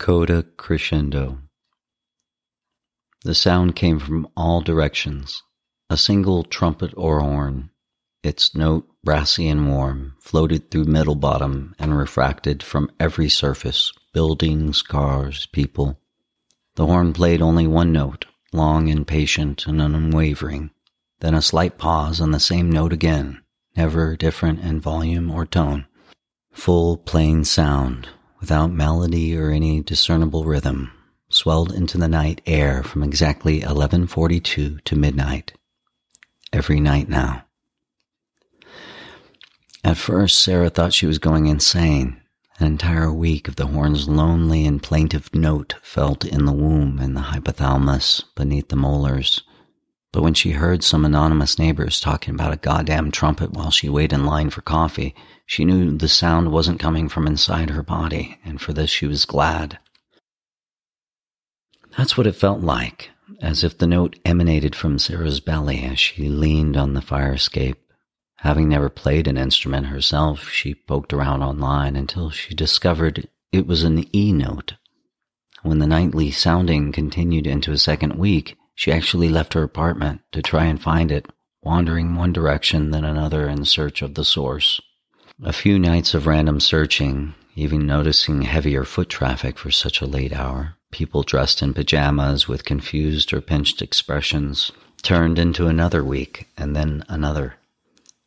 Coda crescendo. The sound came from all directions. A single trumpet or horn, its note brassy and warm, floated through Middlebottom and refracted from every surface buildings, cars, people. The horn played only one note, long and patient and unwavering, then a slight pause on the same note again, never different in volume or tone. Full, plain sound, without melody or any discernible rhythm, swelled into the night air from exactly 1142 to midnight. Every night now. At first, Sarah thought she was going insane. An entire week of the horn's lonely and plaintive note felt in the womb and the hypothalamus beneath the molars. But when she heard some anonymous neighbors talking about a goddamn trumpet while she waited in line for coffee, she knew the sound wasn't coming from inside her body, and for this she was glad. That's what it felt like, as if the note emanated from Sarah's belly as she leaned on the fire escape. Having never played an instrument herself, she poked around online until she discovered it was an E note. When the nightly sounding continued into a second week, she actually left her apartment to try and find it, wandering one direction then another in search of the source. A few nights of random searching, even noticing heavier foot traffic for such a late hour, people dressed in pajamas with confused or pinched expressions, turned into another week and then another.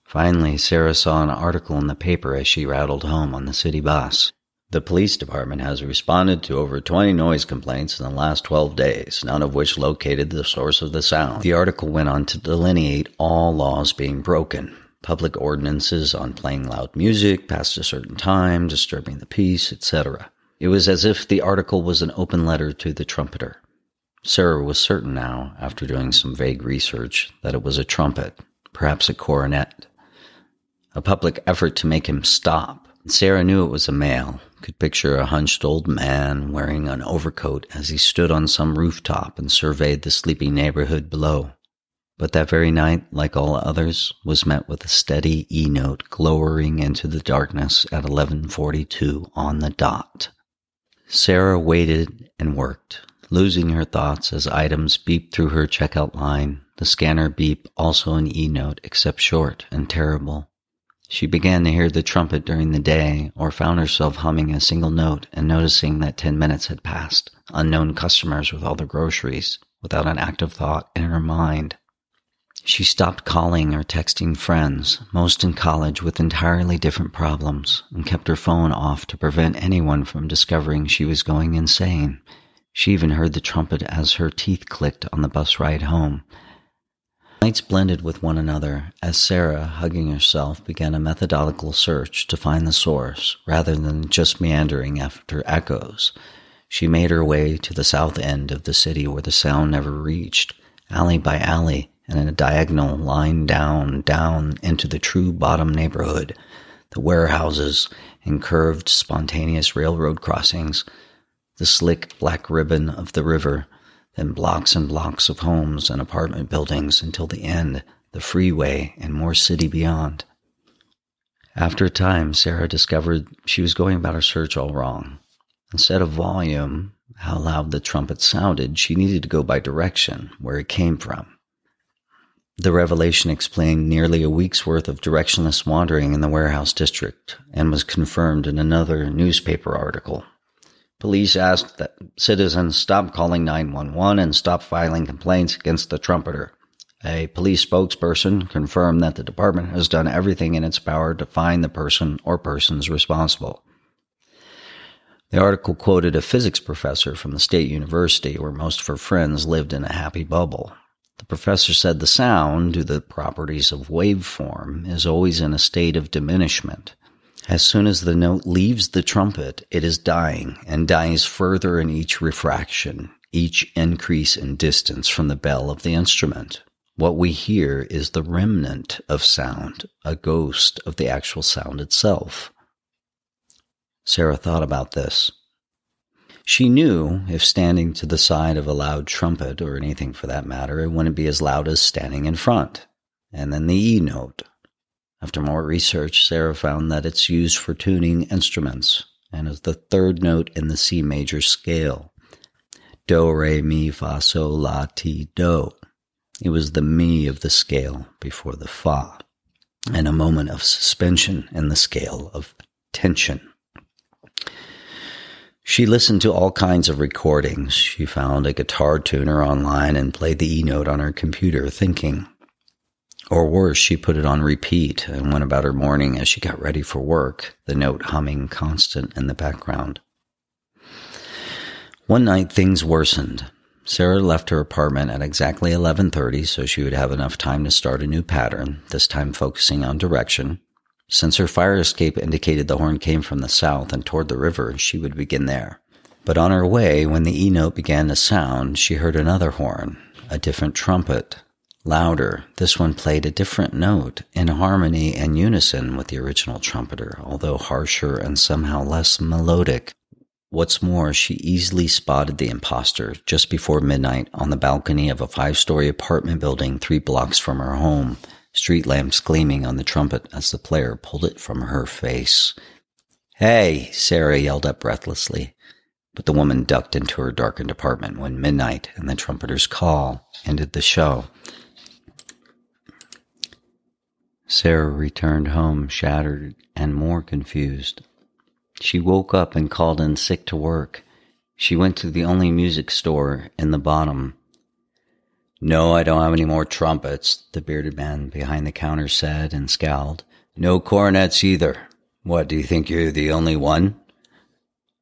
Finally, Sarah saw an article in the paper as she rattled home on the city bus. The police department has responded to over 20 noise complaints in the last 12 days, none of which located the source of the sound. The article went on to delineate all laws being broken public ordinances on playing loud music past a certain time, disturbing the peace, etc. It was as if the article was an open letter to the trumpeter. Sarah was certain now, after doing some vague research, that it was a trumpet, perhaps a cornet. A public effort to make him stop. Sarah knew it was a male, could picture a hunched old man wearing an overcoat as he stood on some rooftop and surveyed the sleeping neighborhood below. But that very night, like all others, was met with a steady E note glowering into the darkness at 11:42 on the dot. Sarah waited and worked, losing her thoughts as items beeped through her checkout line. The scanner beep also an E note, except short and terrible. She began to hear the trumpet during the day, or found herself humming a single note and noticing that ten minutes had passed, unknown customers with all their groceries, without an active thought in her mind. She stopped calling or texting friends, most in college with entirely different problems, and kept her phone off to prevent anyone from discovering she was going insane. She even heard the trumpet as her teeth clicked on the bus ride home, The nights blended with one another as Sarah, hugging herself, began a methodical search to find the source rather than just meandering after echoes. She made her way to the south end of the city where the sound never reached, alley by alley, and in a diagonal line down, down into the true bottom neighborhood, the warehouses and curved, spontaneous railroad crossings, the slick black ribbon of the river, then blocks and blocks of homes and apartment buildings until the end, the freeway, and more city beyond. After a time, Sarah discovered she was going about her search all wrong. Instead of volume, how loud the trumpet sounded, she needed to go by direction, where it came from. The revelation explained nearly a week's worth of directionless wandering in the warehouse district and was confirmed in another newspaper article. Police asked that citizens stop calling 911 and stop filing complaints against the trumpeter. A police spokesperson confirmed that the department has done everything in its power to find the person or persons responsible. The article quoted a physics professor from the state university where most of her friends lived in a happy bubble. The professor said the sound, due to the properties of waveform, is always in a state of diminishment. As soon as the note leaves the trumpet, it is dying and dies further in each refraction, each increase in distance from the bell of the instrument. What we hear is the remnant of sound, a ghost of the actual sound itself. Sarah thought about this. She knew if standing to the side of a loud trumpet, or anything for that matter, it wouldn't be as loud as standing in front. And then the E note, after more research, Sarah found that it's used for tuning instruments, and is the third note in the C major scale. Do, re, mi, fa, sol, la, ti, do. It was the mi of the scale before the fa, and a moment of suspension in the scale of tension. She listened to all kinds of recordings. She found a guitar tuner online and played the E note on her computer, thinking. Or worse, she put it on repeat and went about her morning as she got ready for work, the note humming constant in the background. One night things worsened. Sarah left her apartment at exactly 11:30 so she would have enough time to start a new pattern, this time focusing on direction. Since her fire escape indicated the horn came from the south and toward the river, she would begin there. But on her way, when the E note began to sound, she heard another horn, a different trumpet, louder. This one played a different note in harmony and unison with the original trumpeter, although harsher and somehow less melodic. What's more, she easily spotted the impostor just before midnight on the balcony of a five story apartment building three blocks from her home, street lamps gleaming on the trumpet as the player pulled it from her face. Hey, Sarah yelled up breathlessly. But the woman ducked into her darkened apartment when midnight and the trumpeter's call ended the show. Sarah returned home shattered and more confused. She woke up and called in sick to work. She went to the only music store in the bottom. No, I don't have any more trumpets, the bearded man behind the counter said and scowled. No cornets either. What, do you think you're the only one?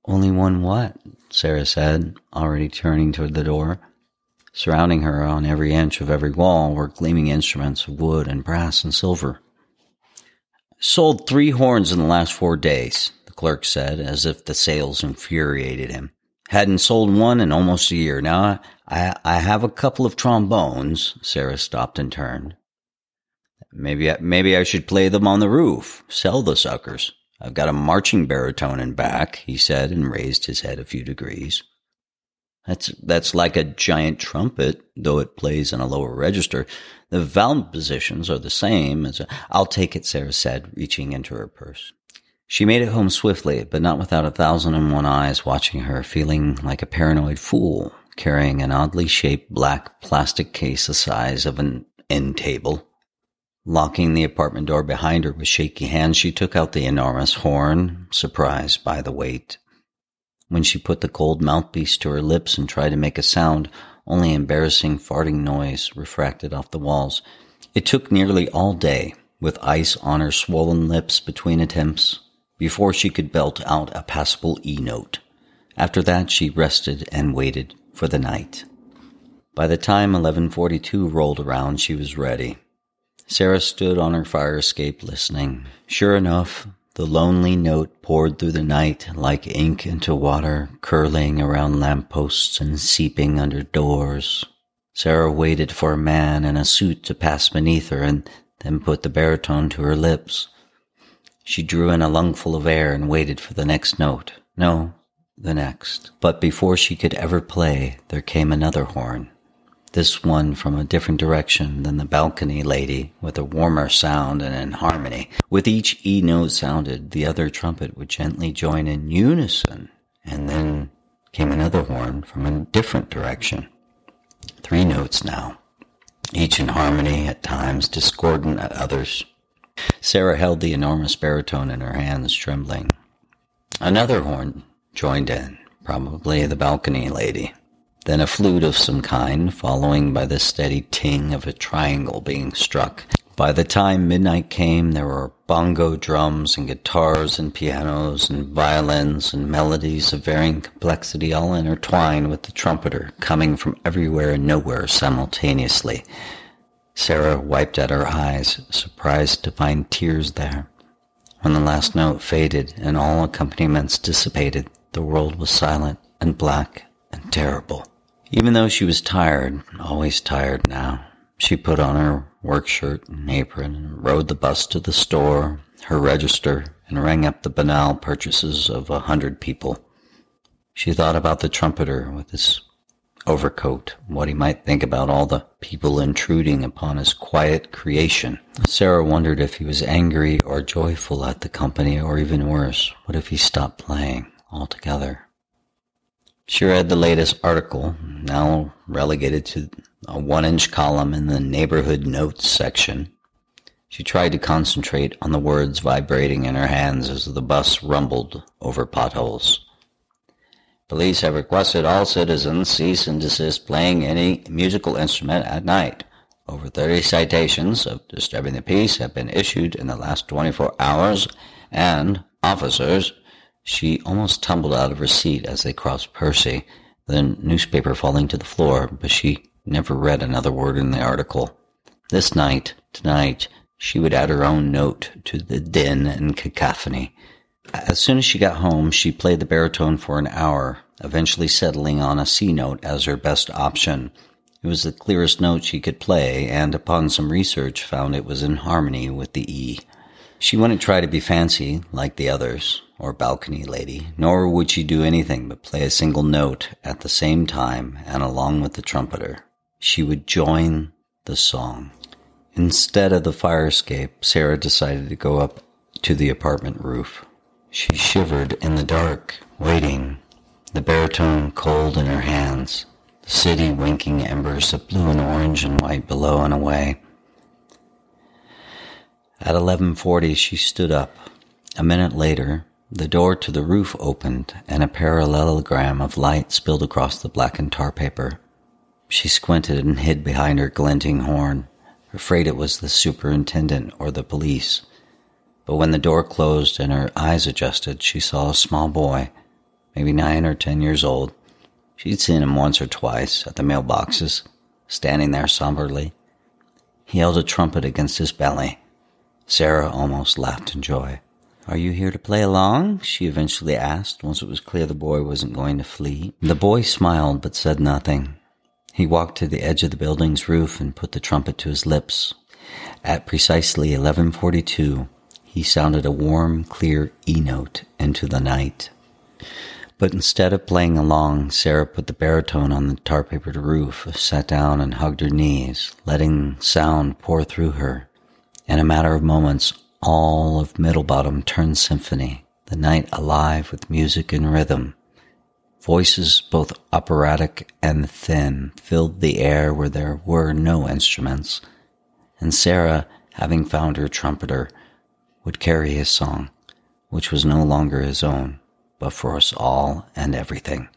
Only one what? Sarah said, already turning toward the door. Surrounding her on every inch of every wall were gleaming instruments of wood and brass and silver. Sold three horns in the last four days, the clerk said, as if the sales infuriated him. Hadn't sold one in almost a year. Now I, I have a couple of trombones. Sarah stopped and turned. Maybe maybe I should play them on the roof. Sell the suckers. I've got a marching baritone in back, he said and raised his head a few degrees. That's, that's like a giant trumpet, though it plays in a lower register. The valve positions are the same as a, I'll take it, Sarah said, reaching into her purse. She made it home swiftly, but not without a thousand and one eyes watching her, feeling like a paranoid fool, carrying an oddly shaped black plastic case the size of an end table. Locking the apartment door behind her with shaky hands, she took out the enormous horn, surprised by the weight. When she put the cold mouthpiece to her lips and tried to make a sound, only embarrassing farting noise refracted off the walls. It took nearly all day, with ice on her swollen lips between attempts, before she could belt out a passable E note. After that, she rested and waited for the night. By the time 1142 rolled around, she was ready. Sarah stood on her fire escape listening. Sure enough, the lonely note poured through the night like ink into water, curling around lampposts and seeping under doors. Sarah waited for a man in a suit to pass beneath her and then put the baritone to her lips. She drew in a lungful of air and waited for the next note. No, the next. But before she could ever play, there came another horn this one from a different direction than the balcony lady, with a warmer sound and in harmony. With each E note sounded, the other trumpet would gently join in unison, and then came another horn from a different direction. Three notes now, each in harmony at times, discordant at others. Sarah held the enormous baritone in her hands, trembling. Another horn joined in, probably the balcony lady then a flute of some kind, following by the steady ting of a triangle being struck. By the time midnight came, there were bongo drums and guitars and pianos and violins and melodies of varying complexity all intertwined with the trumpeter coming from everywhere and nowhere simultaneously. Sarah wiped at her eyes, surprised to find tears there. When the last note faded and all accompaniments dissipated, the world was silent and black and terrible. Even though she was tired, always tired now, she put on her work shirt and apron and rode the bus to the store, her register, and rang up the banal purchases of a hundred people. She thought about the trumpeter with his overcoat, what he might think about all the people intruding upon his quiet creation. Sarah wondered if he was angry or joyful at the company, or even worse, what if he stopped playing altogether? She read the latest article, now relegated to a one inch column in the neighborhood notes section. She tried to concentrate on the words vibrating in her hands as the bus rumbled over potholes. Police have requested all citizens cease and desist playing any musical instrument at night. Over 30 citations of disturbing the peace have been issued in the last 24 hours, and officers. She almost tumbled out of her seat as they crossed Percy, the newspaper falling to the floor, but she never read another word in the article. This night, tonight, she would add her own note to the din and cacophony. As soon as she got home, she played the baritone for an hour, eventually settling on a C note as her best option. It was the clearest note she could play, and upon some research found it was in harmony with the E. She wouldn't try to be fancy like the others, or balcony lady, nor would she do anything but play a single note at the same time and along with the trumpeter. She would join the song. Instead of the fire escape, Sarah decided to go up to the apartment roof. She shivered in the dark, waiting, the baritone cold in her hands, the city winking embers of blue and orange and white below and away. At 11:40 she stood up. A minute later, the door to the roof opened and a parallelogram of light spilled across the blackened tar paper. She squinted and hid behind her glinting horn, afraid it was the superintendent or the police. But when the door closed and her eyes adjusted, she saw a small boy, maybe nine or ten years old. She'd seen him once or twice at the mailboxes, standing there somberly. He held a trumpet against his belly. Sarah almost laughed in joy. Are you here to play along? she eventually asked, once it was clear the boy wasn't going to flee. The boy smiled but said nothing. He walked to the edge of the building's roof and put the trumpet to his lips. At precisely 1142, he sounded a warm, clear E note into the night. But instead of playing along, Sarah put the baritone on the tar papered roof, sat down and hugged her knees, letting sound pour through her. In a matter of moments, all of Middlebottom turned symphony, the night alive with music and rhythm. Voices both operatic and thin filled the air where there were no instruments, and Sarah, having found her trumpeter, would carry his song, which was no longer his own, but for us all and everything.